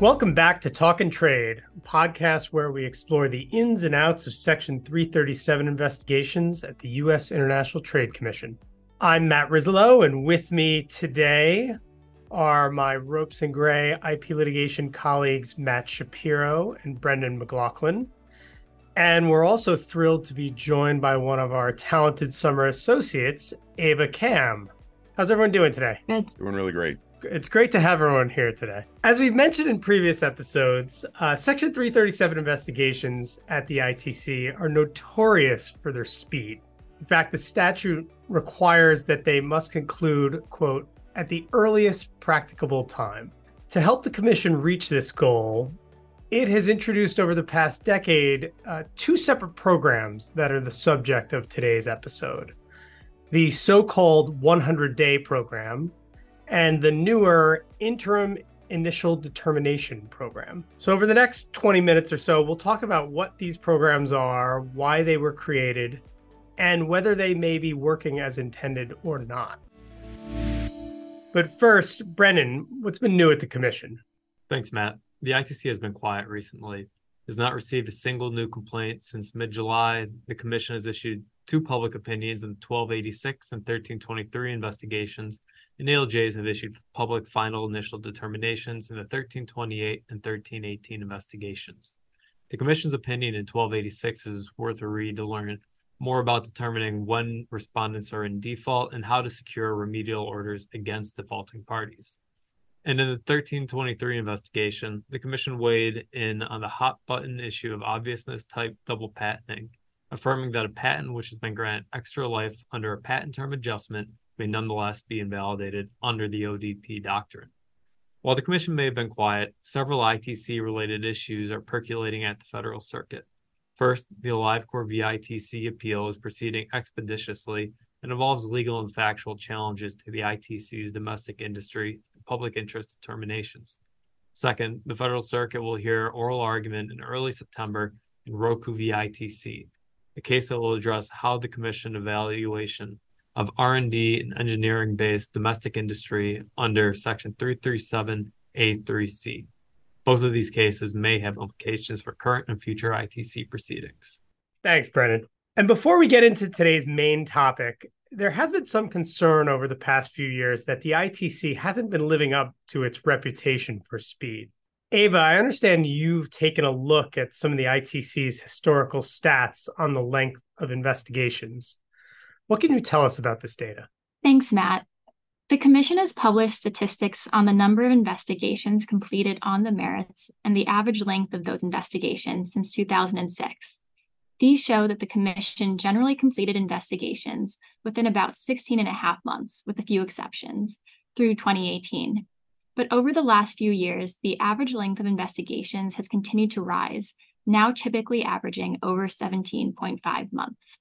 Welcome back to Talkin' Trade, a podcast where we explore the ins and outs of Section 337 investigations at the U.S. International Trade Commission. I'm Matt Rizzolo, and with me today are my Ropes and Gray IP litigation colleagues Matt Shapiro and Brendan McLaughlin. And we're also thrilled to be joined by one of our talented summer associates, Ava Kamb. How's everyone doing today? Good. Doing really great. It's great to have everyone here today. As we've mentioned in previous episodes, uh, Section 337 investigations at the ITC are notorious for their speed. In fact, the statute requires that they must conclude, quote, at the earliest practicable time. To help the Commission reach this goal, it has introduced over the past decade uh, two separate programs that are the subject of today's episode the so called 100 day program, and the newer interim initial determination program. So, over the next 20 minutes or so, we'll talk about what these programs are, why they were created, and whether they may be working as intended or not. But first, Brendan, what's been new at the Commission? Thanks, Matt. The ITC has been quiet recently. Has not received a single new complaint since mid July. The Commission has issued two public opinions in the 1286 and 1323 investigations and ALJs have issued public final initial determinations in the 1328 and 1318 investigations. The Commission's opinion in 1286 is worth a read to learn more about determining when respondents are in default and how to secure remedial orders against defaulting parties. And in the 1323 investigation, the Commission weighed in on the hot button issue of obviousness type double patenting, affirming that a patent which has been granted extra life under a patent term adjustment may nonetheless be invalidated under the ODP doctrine. While the Commission may have been quiet, several ITC related issues are percolating at the federal circuit. First, the AliveCor v. ITC appeal is proceeding expeditiously and involves legal and factual challenges to the ITC's domestic industry and public interest determinations. Second, the Federal Circuit will hear oral argument in early September in Roku v. ITC, a case that will address how the Commission evaluation of R&D and engineering-based domestic industry under Section 337A3C. Both of these cases may have implications for current and future ITC proceedings. Thanks, Brendan. And before we get into today's main topic, there has been some concern over the past few years that the ITC hasn't been living up to its reputation for speed. Ava, I understand you've taken a look at some of the ITC's historical stats on the length of investigations. What can you tell us about this data? Thanks, Matt. The Commission has published statistics on the number of investigations completed on the merits and the average length of those investigations since 2006. These show that the Commission generally completed investigations within about 16 and a half months, with a few exceptions, through 2018. But over the last few years, the average length of investigations has continued to rise, now typically averaging over 17.5 months.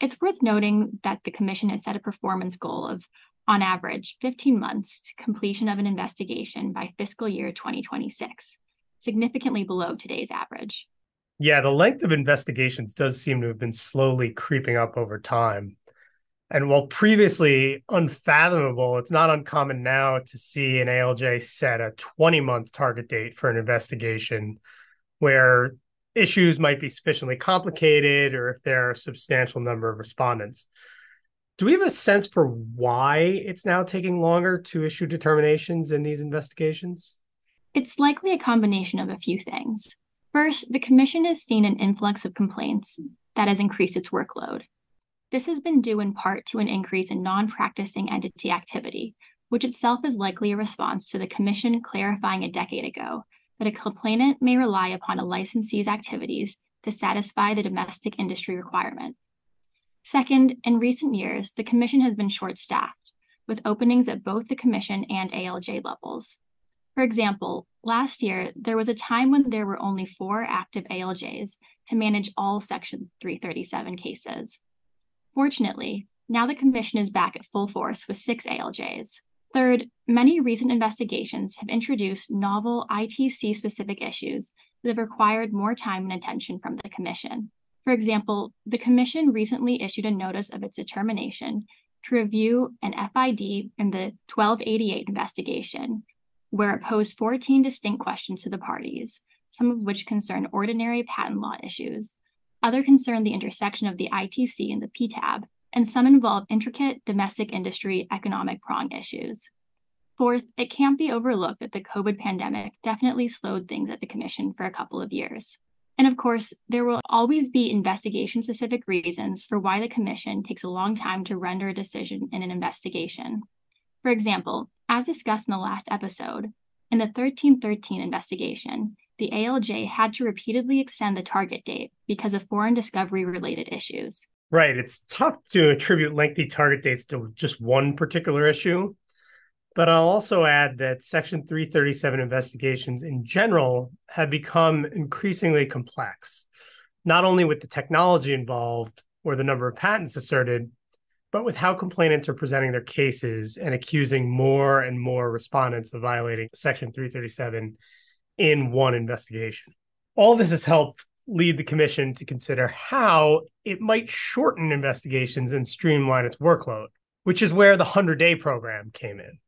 It's worth noting that the Commission has set a performance goal of, on average, 15 months completion of an investigation by fiscal year 2026, significantly below today's average. Yeah, the length of investigations does seem to have been slowly creeping up over time. And while previously unfathomable, it's not uncommon now to see an ALJ set a 20 month target date for an investigation where issues might be sufficiently complicated or if there are a substantial number of respondents. Do we have a sense for why it's now taking longer to issue determinations in these investigations? It's likely a combination of a few things. First, the Commission has seen an influx of complaints that has increased its workload. This has been due in part to an increase in non practicing entity activity, which itself is likely a response to the Commission clarifying a decade ago that a complainant may rely upon a licensee's activities to satisfy the domestic industry requirement. Second, in recent years, the Commission has been short staffed, with openings at both the Commission and ALJ levels. For example, last year, there was a time when there were only four active ALJs to manage all Section 337 cases. Fortunately, now the Commission is back at full force with six ALJs. Third, many recent investigations have introduced novel ITC specific issues that have required more time and attention from the Commission. For example, the Commission recently issued a notice of its determination to review an FID in the 1288 investigation, where it posed 14 distinct questions to the parties, some of which concern ordinary patent law issues, other concern the intersection of the ITC and the PTAB, and some involve intricate domestic industry economic prong issues. Fourth, it can't be overlooked that the COVID pandemic definitely slowed things at the Commission for a couple of years. And of course, there will always be investigation specific reasons for why the Commission takes a long time to render a decision in an investigation. For example, as discussed in the last episode, in the 1313 investigation, the ALJ had to repeatedly extend the target date because of foreign discovery related issues. Right. It's tough to attribute lengthy target dates to just one particular issue. But I'll also add that Section 337 investigations in general have become increasingly complex, not only with the technology involved or the number of patents asserted, but with how complainants are presenting their cases and accusing more and more respondents of violating Section 337 in one investigation. All this has helped lead the commission to consider how it might shorten investigations and streamline its workload, which is where the 100 day program came in.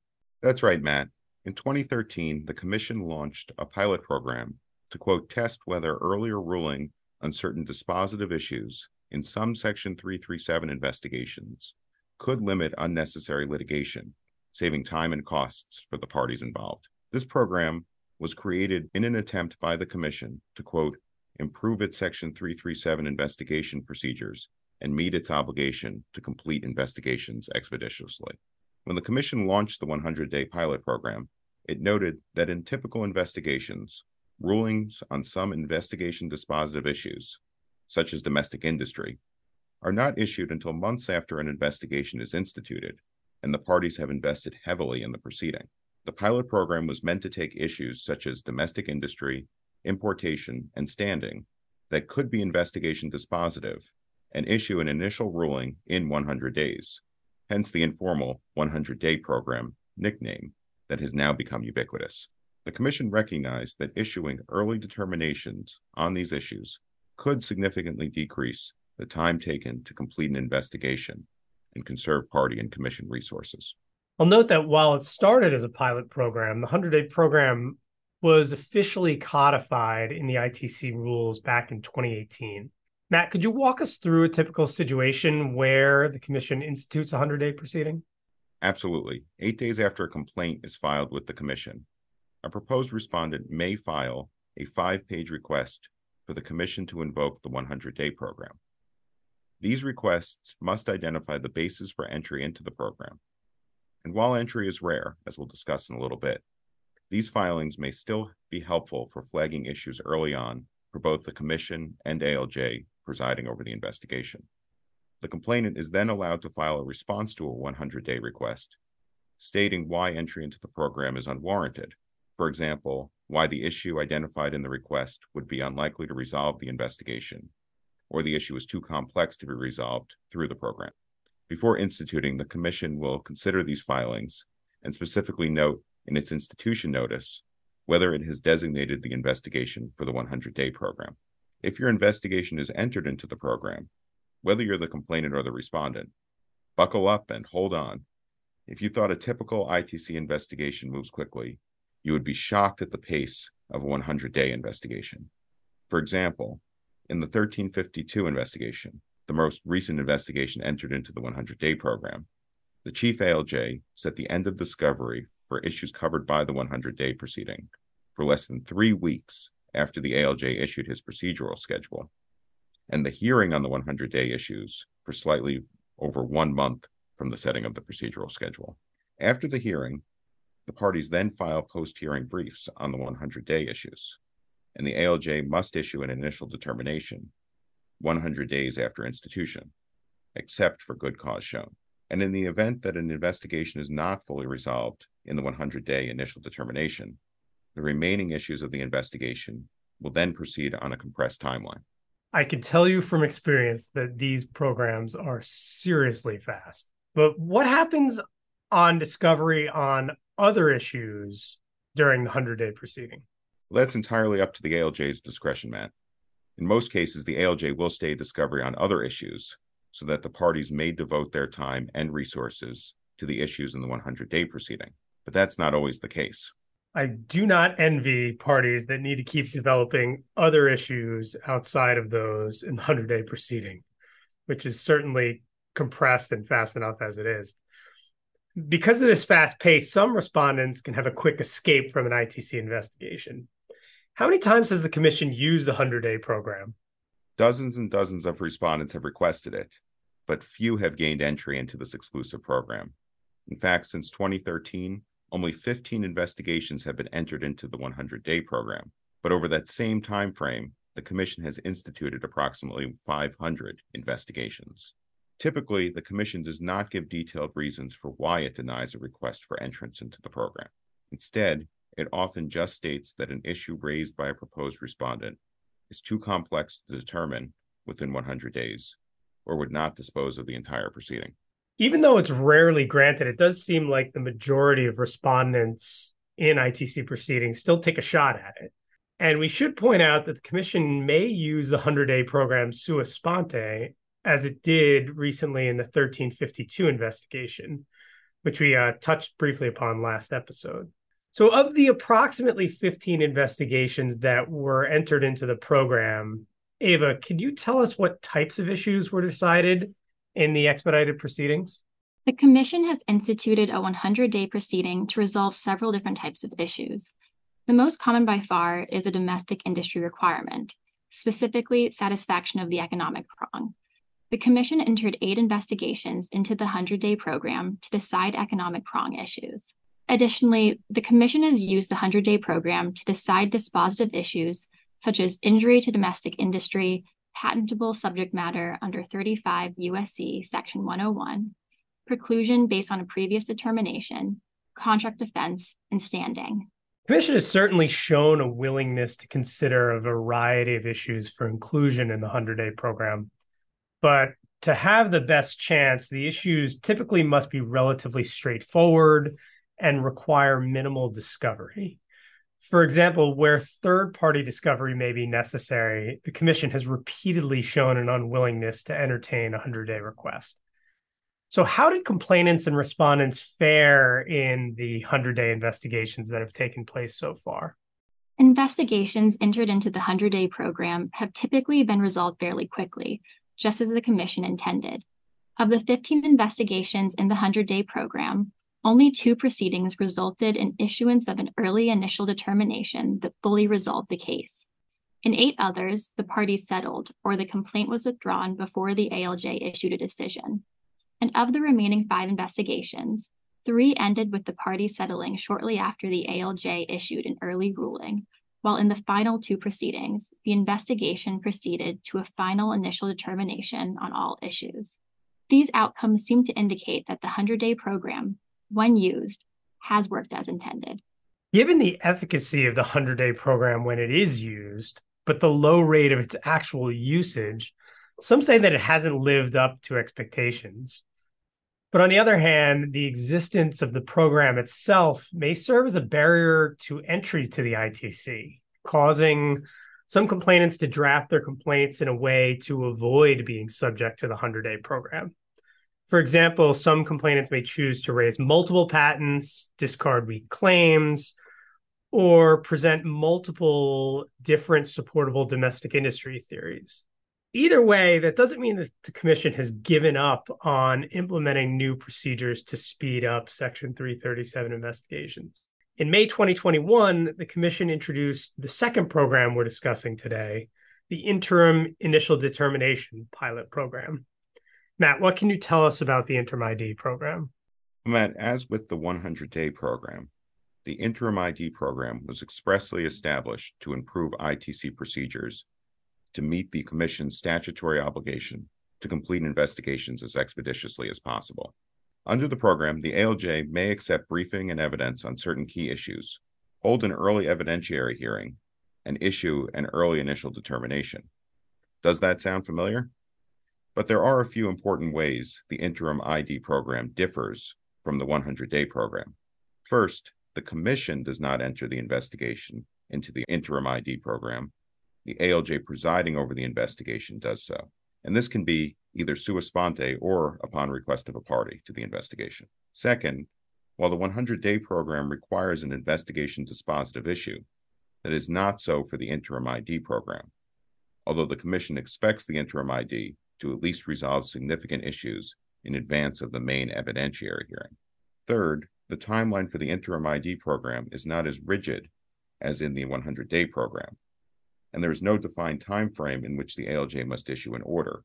That's right, Matt. In 2013, the Commission launched a pilot program to quote, test whether earlier ruling on certain dispositive issues in some Section 337 investigations could limit unnecessary litigation, saving time and costs for the parties involved. This program was created in an attempt by the Commission to quote, improve its Section 337 investigation procedures and meet its obligation to complete investigations expeditiously. When the Commission launched the 100 day pilot program, it noted that in typical investigations, rulings on some investigation dispositive issues, such as domestic industry, are not issued until months after an investigation is instituted and the parties have invested heavily in the proceeding. The pilot program was meant to take issues such as domestic industry, importation, and standing that could be investigation dispositive and issue an initial ruling in 100 days hence the informal 100 day program nickname that has now become ubiquitous. The Commission recognized that issuing early determinations on these issues could significantly decrease the time taken to complete an investigation and conserve party and Commission resources. I'll note that while it started as a pilot program, the 100 day program was officially codified in the ITC rules back in 2018. Matt, could you walk us through a typical situation where the commission institutes a 100 day proceeding? Absolutely. Eight days after a complaint is filed with the commission, a proposed respondent may file a five page request for the commission to invoke the 100 day program. These requests must identify the basis for entry into the program. And while entry is rare, as we'll discuss in a little bit, these filings may still be helpful for flagging issues early on for both the Commission and ALJ presiding over the investigation. The complainant is then allowed to file a response to a 100 day request, stating why entry into the program is unwarranted. For example, why the issue identified in the request would be unlikely to resolve the investigation, or the issue is too complex to be resolved through the program. Before instituting, the Commission will consider these filings and specifically note in its institution notice whether it has designated the investigation for the 100 day program. If your investigation is entered into the program, whether you're the complainant or the respondent, buckle up and hold on. If you thought a typical ITC investigation moves quickly, you would be shocked at the pace of a 100 day investigation. For example, in the 1352 investigation, the most recent investigation entered into the 100 day program, the chief ALJ set the end of discovery for issues covered by the 100 day proceeding for less than three weeks after the ALJ issued his procedural schedule, and the hearing on the 100 day issues for slightly over one month from the setting of the procedural schedule. After the hearing, the parties then file post hearing briefs on the 100 day issues, and the ALJ must issue an initial determination 100 days after institution, except for good cause shown. And in the event that an investigation is not fully resolved in the 100 day initial determination, the remaining issues of the investigation will then proceed on a compressed timeline. I can tell you from experience that these programs are seriously fast. But what happens on discovery on other issues during the 100 day proceeding? Well, that's entirely up to the ALJ's discretion, Matt. In most cases, the ALJ will stay discovery on other issues so that the parties may devote their time and resources to the issues in the 100 day proceeding. But that's not always the case. I do not envy parties that need to keep developing other issues outside of those in the 100 day proceeding, which is certainly compressed and fast enough as it is. Because of this fast pace, some respondents can have a quick escape from an ITC investigation. How many times has the commission used the 100 day program? Dozens and dozens of respondents have requested it, but few have gained entry into this exclusive program. In fact, since 2013, only 15 investigations have been entered into the 100 day program. But over that same time frame, the Commission has instituted approximately 500 investigations. Typically, the Commission does not give detailed reasons for why it denies a request for entrance into the program. Instead, it often just states that an issue raised by a proposed respondent is too complex to determine within 100 days or would not dispose of the entire proceeding even though it's rarely granted, it does seem like the majority of respondents in ITC proceedings still take a shot at it. And we should point out that the commission may use the 100 day program sua sponte, as it did recently in the 1352 investigation, which we uh, touched briefly upon last episode. So, of the approximately 15 investigations that were entered into the program, Ava, can you tell us what types of issues were decided in the expedited proceedings? The Commission has instituted a 100 day proceeding to resolve several different types of issues. The most common by far is a domestic industry requirement, specifically satisfaction of the economic prong. The Commission entered eight investigations into the 100 day program to decide economic prong issues. Additionally, the Commission has used the 100 day program to decide dispositive issues such as injury to domestic industry patentable subject matter under 35 USC Section 101, preclusion based on a previous determination, contract defense, and standing. The Commission has certainly shown a willingness to consider a variety of issues for inclusion in the 100 day program. But to have the best chance, the issues typically must be relatively straightforward and require minimal discovery. For example, where third party discovery may be necessary, the Commission has repeatedly shown an unwillingness to entertain a 100 day request. So, how did complainants and respondents fare in the 100 day investigations that have taken place so far? Investigations entered into the 100 day program have typically been resolved fairly quickly, just as the Commission intended. Of the 15 investigations in the 100 day program, only two proceedings resulted in issuance of an early initial determination that fully resolved the case. In eight others, the parties settled or the complaint was withdrawn before the ALJ issued a decision. And of the remaining five investigations, three ended with the parties settling shortly after the ALJ issued an early ruling, while in the final two proceedings, the investigation proceeded to a final initial determination on all issues. These outcomes seem to indicate that the 100 day program when used, has worked as intended. Given the efficacy of the 100 day program when it is used, but the low rate of its actual usage, some say that it hasn't lived up to expectations. But on the other hand, the existence of the program itself may serve as a barrier to entry to the ITC, causing some complainants to draft their complaints in a way to avoid being subject to the 100 day program. For example, some complainants may choose to raise multiple patents, discard weak claims, or present multiple different supportable domestic industry theories. Either way, that doesn't mean that the Commission has given up on implementing new procedures to speed up Section 337 investigations. In May 2021, the Commission introduced the second program we're discussing today, the Interim Initial Determination Pilot Program. Matt, what can you tell us about the Interim ID program? Matt, as with the 100 day program, the Interim ID program was expressly established to improve ITC procedures to meet the Commission's statutory obligation to complete investigations as expeditiously as possible. Under the program, the ALJ may accept briefing and evidence on certain key issues, hold an early evidentiary hearing, and issue an early initial determination. Does that sound familiar? But there are a few important ways the interim ID program differs from the 100 day program. First, the Commission does not enter the investigation into the interim ID program. The ALJ presiding over the investigation does so. And this can be either sua sponte or upon request of a party to the investigation. Second, While the 100 day program requires an investigation dispositive issue, that is not so for the interim ID program, although the Commission expects the interim ID to at least resolve significant issues in advance of the main evidentiary hearing. Third, the timeline for the interim ID program is not as rigid as in the 100 day program, and there is no defined time frame in which the ALJ must issue an order.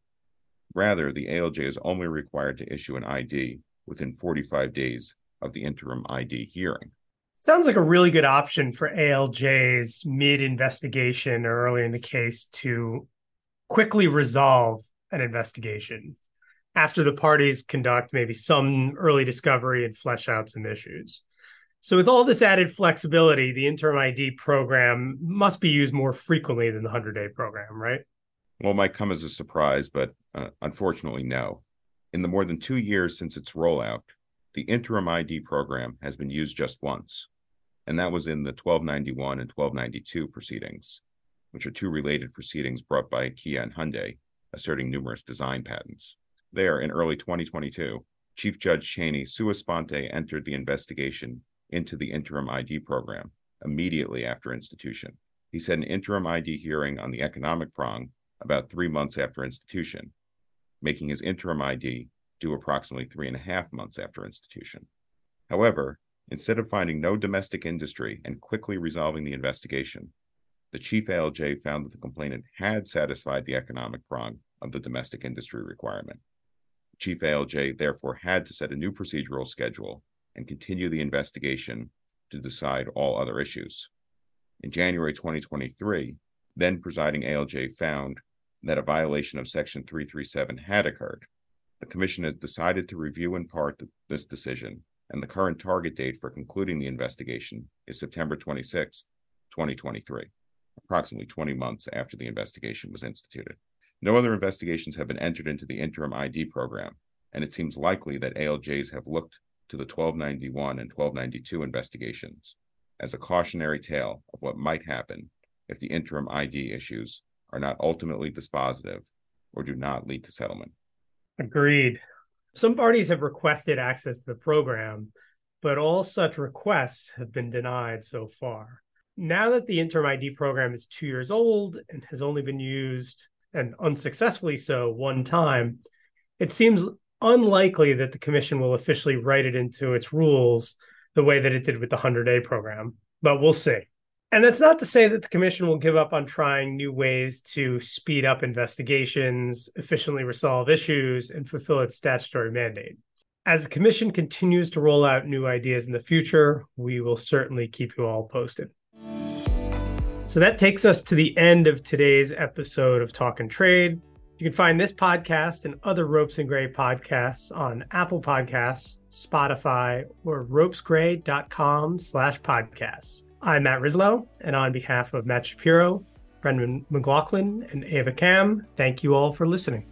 Rather, the ALJ is only required to issue an ID within 45 days of the interim ID hearing. Sounds like a really good option for ALJs mid investigation or early in the case to quickly resolve an investigation after the parties conduct maybe some early discovery and flesh out some issues. So, with all this added flexibility, the interim ID program must be used more frequently than the 100 day program, right? Well, it might come as a surprise, but uh, unfortunately, no. In the more than two years since its rollout, the interim ID program has been used just once, and that was in the 1291 and 1292 proceedings, which are two related proceedings brought by Kia and Hyundai, asserting numerous design patents. There, in early 2022, Chief Judge Cheney sua sponte entered the investigation into the interim ID program immediately after institution. He set an interim ID hearing on the economic prong about three months after institution, making his interim ID due approximately three and a half months after institution. However, instead of finding no domestic industry and quickly resolving the investigation, the chief ALJ found that the complainant had satisfied the economic prong of the domestic industry requirement. Chief ALJ therefore had to set a new procedural schedule and continue the investigation to decide all other issues. In January 2023, then presiding ALJ found that a violation of Section 337 had occurred. The Commission has decided to review in part this decision, and the current target date for concluding the investigation is September 26, 2023, approximately 20 months after the investigation was instituted. No other investigations have been entered into the interim ID program, and it seems likely that ALJs have looked to the 1291 and 1292 investigations as a cautionary tale of what might happen if the interim ID issues are not ultimately dispositive or do not lead to settlement. Agreed. Some parties have requested access to the program, but all such requests have been denied so far. Now that the interim ID program is two years old and has only been used, and unsuccessfully so, one time, it seems unlikely that the commission will officially write it into its rules the way that it did with the 100 day program, but we'll see. And that's not to say that the commission will give up on trying new ways to speed up investigations, efficiently resolve issues, and fulfill its statutory mandate. As the commission continues to roll out new ideas in the future, we will certainly keep you all posted. So that takes us to the end of today's episode of Talkin' Trade. You can find this podcast and other Ropes and Gray podcasts on Apple Podcasts, Spotify, or ropesgray.com slash podcasts. I'm Matt Rizzolo, and on behalf of Matt Shapiro, Brendan McLaughlin, and Ava Kamb, thank you all for listening.